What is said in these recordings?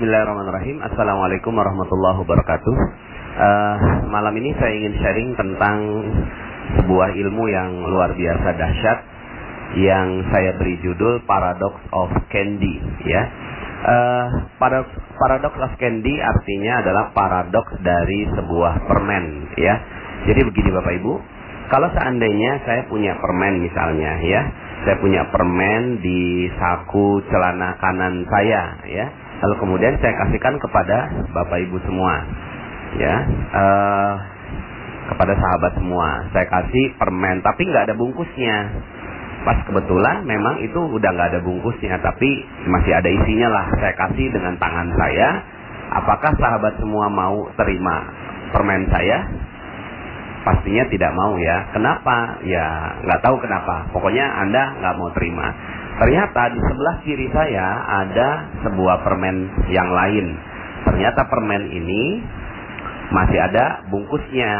Bismillahirrahmanirrahim. Assalamualaikum warahmatullahi wabarakatuh. Uh, malam ini saya ingin sharing tentang sebuah ilmu yang luar biasa dahsyat yang saya beri judul Paradox of Candy. Ya, uh, paradox, paradox of Candy artinya adalah paradoks dari sebuah permen. Ya, jadi begini Bapak Ibu, kalau seandainya saya punya permen misalnya, ya saya punya permen di saku celana kanan saya ya lalu kemudian saya kasihkan kepada bapak ibu semua ya uh, kepada sahabat semua saya kasih permen tapi nggak ada bungkusnya pas kebetulan memang itu udah nggak ada bungkusnya tapi masih ada isinya lah saya kasih dengan tangan saya apakah sahabat semua mau terima permen saya pastinya tidak mau ya. Kenapa? Ya nggak tahu kenapa. Pokoknya Anda nggak mau terima. Ternyata di sebelah kiri saya ada sebuah permen yang lain. Ternyata permen ini masih ada bungkusnya,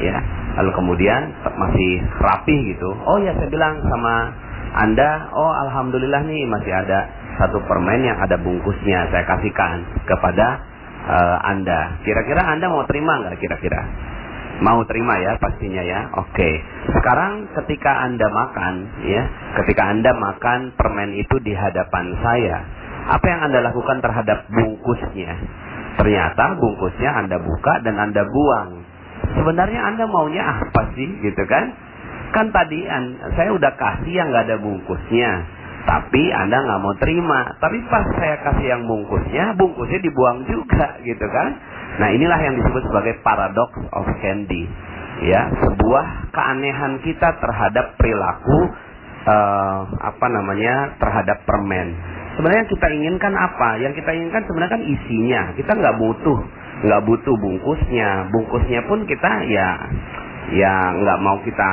ya. Lalu kemudian masih rapi gitu. Oh ya saya bilang sama Anda, oh alhamdulillah nih masih ada satu permen yang ada bungkusnya. Saya kasihkan kepada uh, Anda. Kira-kira Anda mau terima nggak kira-kira? Mau terima ya pastinya ya. Oke. Sekarang ketika Anda makan ya, ketika Anda makan permen itu di hadapan saya, apa yang Anda lakukan terhadap bungkusnya? Ternyata bungkusnya Anda buka dan Anda buang. Sebenarnya Anda maunya apa sih gitu kan? Kan tadi saya udah kasih yang nggak ada bungkusnya. Tapi Anda nggak mau terima. Tapi pas saya kasih yang bungkusnya, bungkusnya dibuang juga gitu kan? Nah inilah yang disebut sebagai paradox of candy. Ya, sebuah keanehan kita terhadap perilaku uh, apa namanya terhadap permen. Sebenarnya yang kita inginkan apa? Yang kita inginkan sebenarnya kan isinya. Kita nggak butuh, nggak butuh bungkusnya. Bungkusnya pun kita ya ya nggak mau kita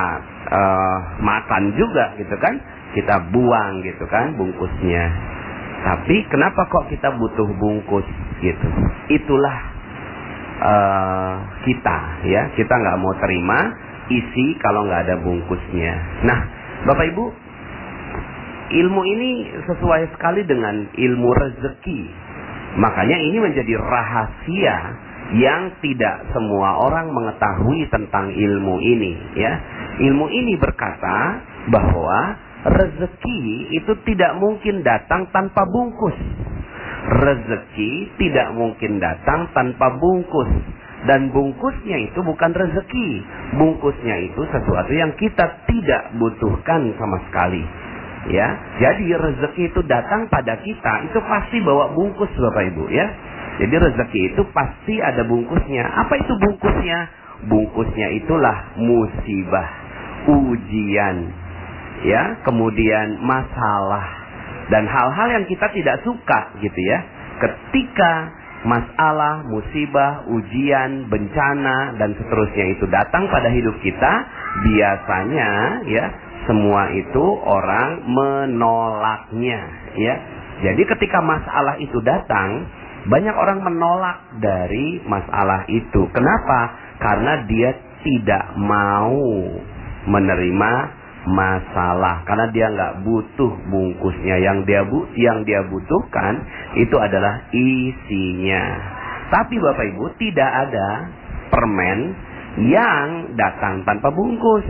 uh, makan juga gitu kan. Kita buang gitu kan bungkusnya. Tapi kenapa kok kita butuh bungkus gitu? Itulah uh, kita ya. Kita nggak mau terima isi kalau nggak ada bungkusnya. Nah bapak ibu ilmu ini sesuai sekali dengan ilmu rezeki. Makanya ini menjadi rahasia yang tidak semua orang mengetahui tentang ilmu ini ya. Ilmu ini berkata bahwa rezeki itu tidak mungkin datang tanpa bungkus rezeki tidak mungkin datang tanpa bungkus. Dan bungkusnya itu bukan rezeki. Bungkusnya itu sesuatu yang kita tidak butuhkan sama sekali. Ya jadi rezeki itu datang pada kita itu pasti bawa bungkus Bapak Ibu ya. Jadi rezeki itu pasti ada bungkusnya. Apa itu bungkusnya? Bungkusnya itulah musibah ujian ya. Kemudian masalah dan hal-hal yang kita tidak suka gitu ya. Ketika masalah, musibah, ujian, bencana dan seterusnya itu datang pada hidup kita, biasanya ya semua itu orang menolaknya ya. Jadi ketika masalah itu datang, banyak orang menolak dari masalah itu. Kenapa? Karena dia tidak mau menerima masalah. Karena dia nggak butuh bungkusnya. Yang dia bu yang dia butuhkan itu adalah isinya. Tapi bapak ibu tidak ada permen yang datang tanpa bungkus.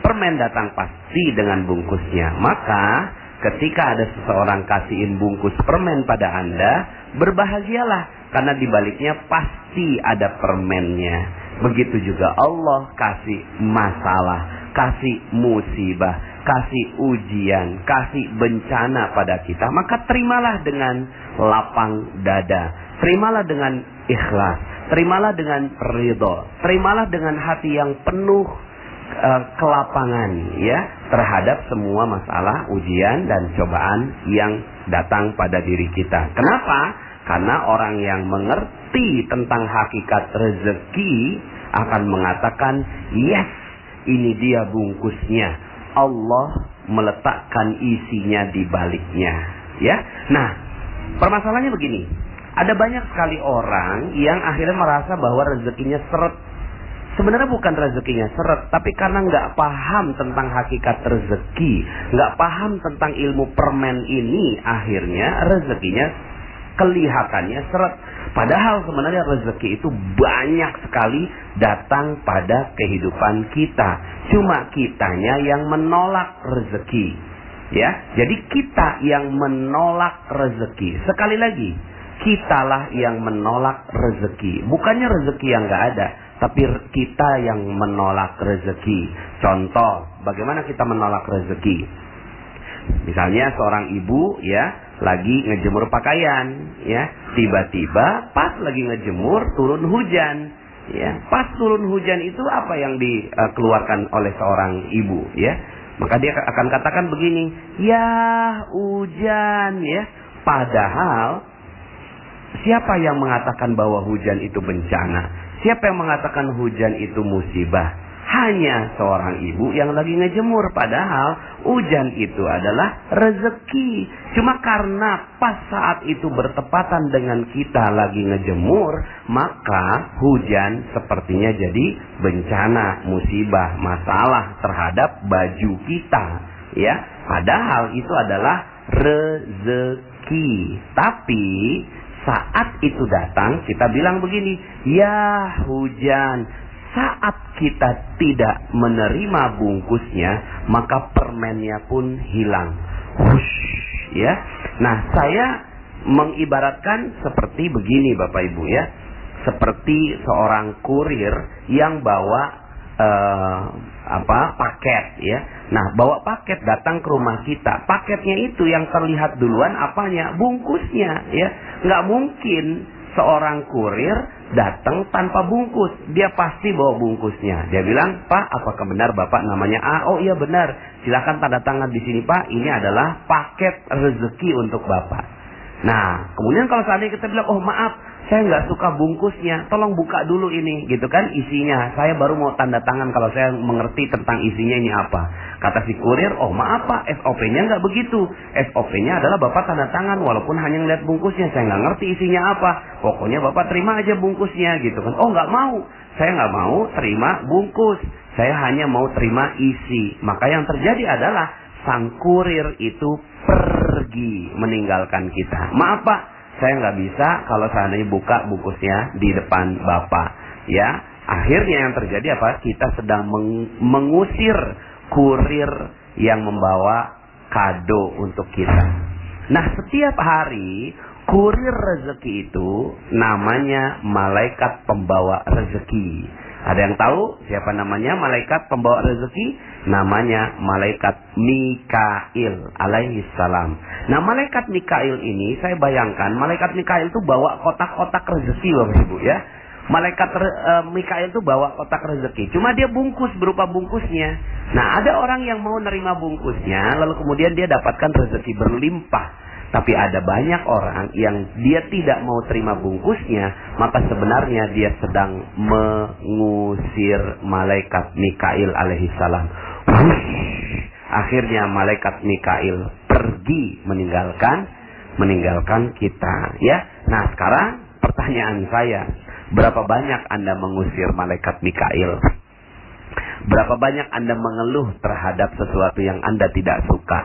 Permen datang pasti dengan bungkusnya. Maka ketika ada seseorang kasihin bungkus permen pada anda berbahagialah. Karena dibaliknya pasti ada permennya Begitu juga Allah kasih masalah kasih musibah, kasih ujian, kasih bencana pada kita, maka terimalah dengan lapang dada. Terimalah dengan ikhlas, terimalah dengan ridho, terimalah dengan hati yang penuh uh, kelapangan ya terhadap semua masalah, ujian dan cobaan yang datang pada diri kita. Kenapa? Karena orang yang mengerti tentang hakikat rezeki akan mengatakan, "Yes, ini dia bungkusnya. Allah meletakkan isinya di baliknya. Ya. Nah, permasalahannya begini. Ada banyak sekali orang yang akhirnya merasa bahwa rezekinya seret. Sebenarnya bukan rezekinya seret, tapi karena nggak paham tentang hakikat rezeki, nggak paham tentang ilmu permen ini, akhirnya rezekinya Kelihatannya seret. Padahal sebenarnya rezeki itu banyak sekali datang pada kehidupan kita. Cuma kitanya yang menolak rezeki. Ya, jadi kita yang menolak rezeki. Sekali lagi, kitalah yang menolak rezeki. Bukannya rezeki yang nggak ada, tapi kita yang menolak rezeki. Contoh, bagaimana kita menolak rezeki? Misalnya seorang ibu ya lagi ngejemur pakaian ya. Tiba-tiba pas lagi ngejemur turun hujan ya. Pas turun hujan itu apa yang dikeluarkan oleh seorang ibu ya? Maka dia akan katakan begini ya hujan ya. Padahal siapa yang mengatakan bahwa hujan itu bencana? Siapa yang mengatakan hujan itu musibah hanya seorang ibu yang lagi ngejemur padahal hujan itu adalah rezeki. Cuma karena pas saat itu bertepatan dengan kita lagi ngejemur maka hujan sepertinya jadi bencana musibah masalah terhadap baju kita ya. Padahal itu adalah rezeki. Tapi saat itu datang kita bilang begini ya hujan saat kita tidak menerima bungkusnya, maka permennya pun hilang. Hush, ya. Nah, saya mengibaratkan seperti begini Bapak Ibu ya. Seperti seorang kurir yang bawa uh, apa paket ya. Nah, bawa paket datang ke rumah kita. Paketnya itu yang terlihat duluan apanya? Bungkusnya ya. Nggak mungkin seorang kurir datang tanpa bungkus. Dia pasti bawa bungkusnya. Dia bilang, Pak, apakah benar Bapak namanya A? Oh iya benar. Silahkan tanda tangan di sini Pak. Ini adalah paket rezeki untuk Bapak. Nah, kemudian kalau seandainya kita bilang, oh maaf, saya nggak suka bungkusnya, tolong buka dulu ini, gitu kan isinya. Saya baru mau tanda tangan kalau saya mengerti tentang isinya ini apa. Kata si kurir, oh maaf pak, SOP-nya nggak begitu. SOP-nya adalah bapak tanda tangan walaupun hanya ngeliat bungkusnya, saya nggak ngerti isinya apa. Pokoknya bapak terima aja bungkusnya, gitu kan. Oh nggak mau, saya nggak mau terima bungkus. Saya hanya mau terima isi. Maka yang terjadi adalah sang kurir itu pergi meninggalkan kita. Maaf pak, saya nggak bisa kalau seandainya buka bungkusnya di depan bapak. Ya akhirnya yang terjadi apa? Kita sedang meng mengusir kurir yang membawa kado untuk kita. Nah setiap hari kurir rezeki itu namanya malaikat pembawa rezeki ada yang tahu siapa namanya malaikat pembawa rezeki? Namanya malaikat Mikail alaihi salam. Nah, malaikat Mikail ini saya bayangkan malaikat Mikail itu bawa kotak-kotak rezeki Bapak Ibu ya. Malaikat uh, Mikail itu bawa kotak rezeki. Cuma dia bungkus berupa bungkusnya. Nah, ada orang yang mau nerima bungkusnya lalu kemudian dia dapatkan rezeki berlimpah. Tapi ada banyak orang yang dia tidak mau terima bungkusnya, maka sebenarnya dia sedang mengusir malaikat Mikail alaihissalam. Akhirnya malaikat Mikail pergi meninggalkan meninggalkan kita, ya. Nah, sekarang pertanyaan saya, berapa banyak Anda mengusir malaikat Mikail? Berapa banyak Anda mengeluh terhadap sesuatu yang Anda tidak suka?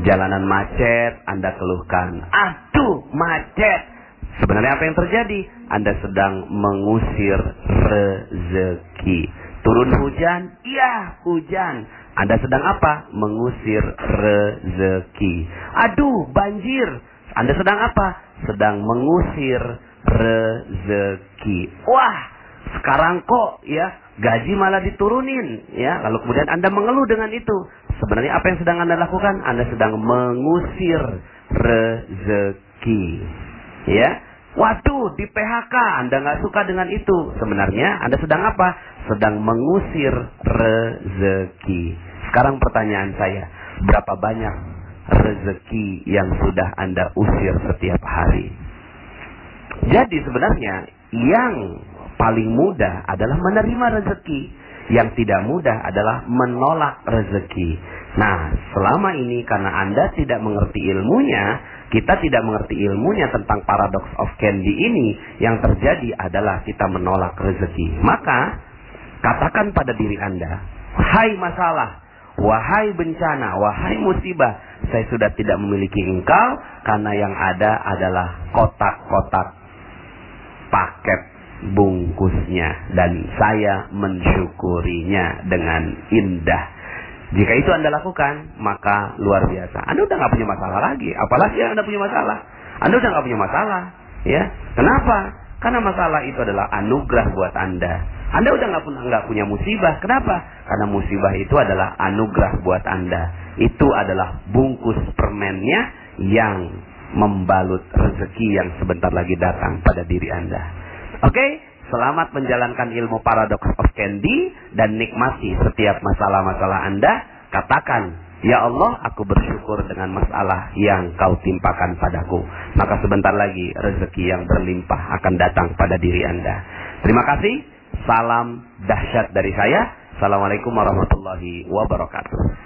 Jalanan macet, Anda keluhkan. Aduh, macet. Sebenarnya apa yang terjadi? Anda sedang mengusir rezeki. Turun hujan? Iya, hujan. Anda sedang apa? Mengusir rezeki. Aduh, banjir. Anda sedang apa? Sedang mengusir rezeki. Wah, sekarang kok ya gaji malah diturunin ya. Lalu kemudian Anda mengeluh dengan itu. Sebenarnya apa yang sedang Anda lakukan? Anda sedang mengusir rezeki. Ya. Waduh, di PHK Anda nggak suka dengan itu. Sebenarnya Anda sedang apa? Sedang mengusir rezeki. Sekarang pertanyaan saya, berapa banyak rezeki yang sudah Anda usir setiap hari? Jadi sebenarnya yang paling mudah adalah menerima rezeki. Yang tidak mudah adalah menolak rezeki. Nah, selama ini karena Anda tidak mengerti ilmunya, kita tidak mengerti ilmunya tentang paradox of candy ini, yang terjadi adalah kita menolak rezeki. Maka, katakan pada diri Anda, hai masalah, wahai bencana, wahai musibah, saya sudah tidak memiliki engkau karena yang ada adalah kotak-kotak paket bungkusnya dan saya mensyukurinya dengan indah. Jika itu Anda lakukan, maka luar biasa. Anda udah nggak punya masalah lagi. Apalagi Anda punya masalah. Anda udah nggak punya masalah. Ya, kenapa? Karena masalah itu adalah anugerah buat Anda. Anda udah nggak nggak punya musibah. Kenapa? Karena musibah itu adalah anugerah buat Anda. Itu adalah bungkus permennya yang membalut rezeki yang sebentar lagi datang pada diri Anda. Oke? Okay? Selamat menjalankan ilmu paradox of candy dan nikmati setiap masalah-masalah Anda. Katakan, Ya Allah, aku bersyukur dengan masalah yang kau timpakan padaku. Maka sebentar lagi rezeki yang berlimpah akan datang pada diri Anda. Terima kasih. Salam dahsyat dari saya. Assalamualaikum warahmatullahi wabarakatuh.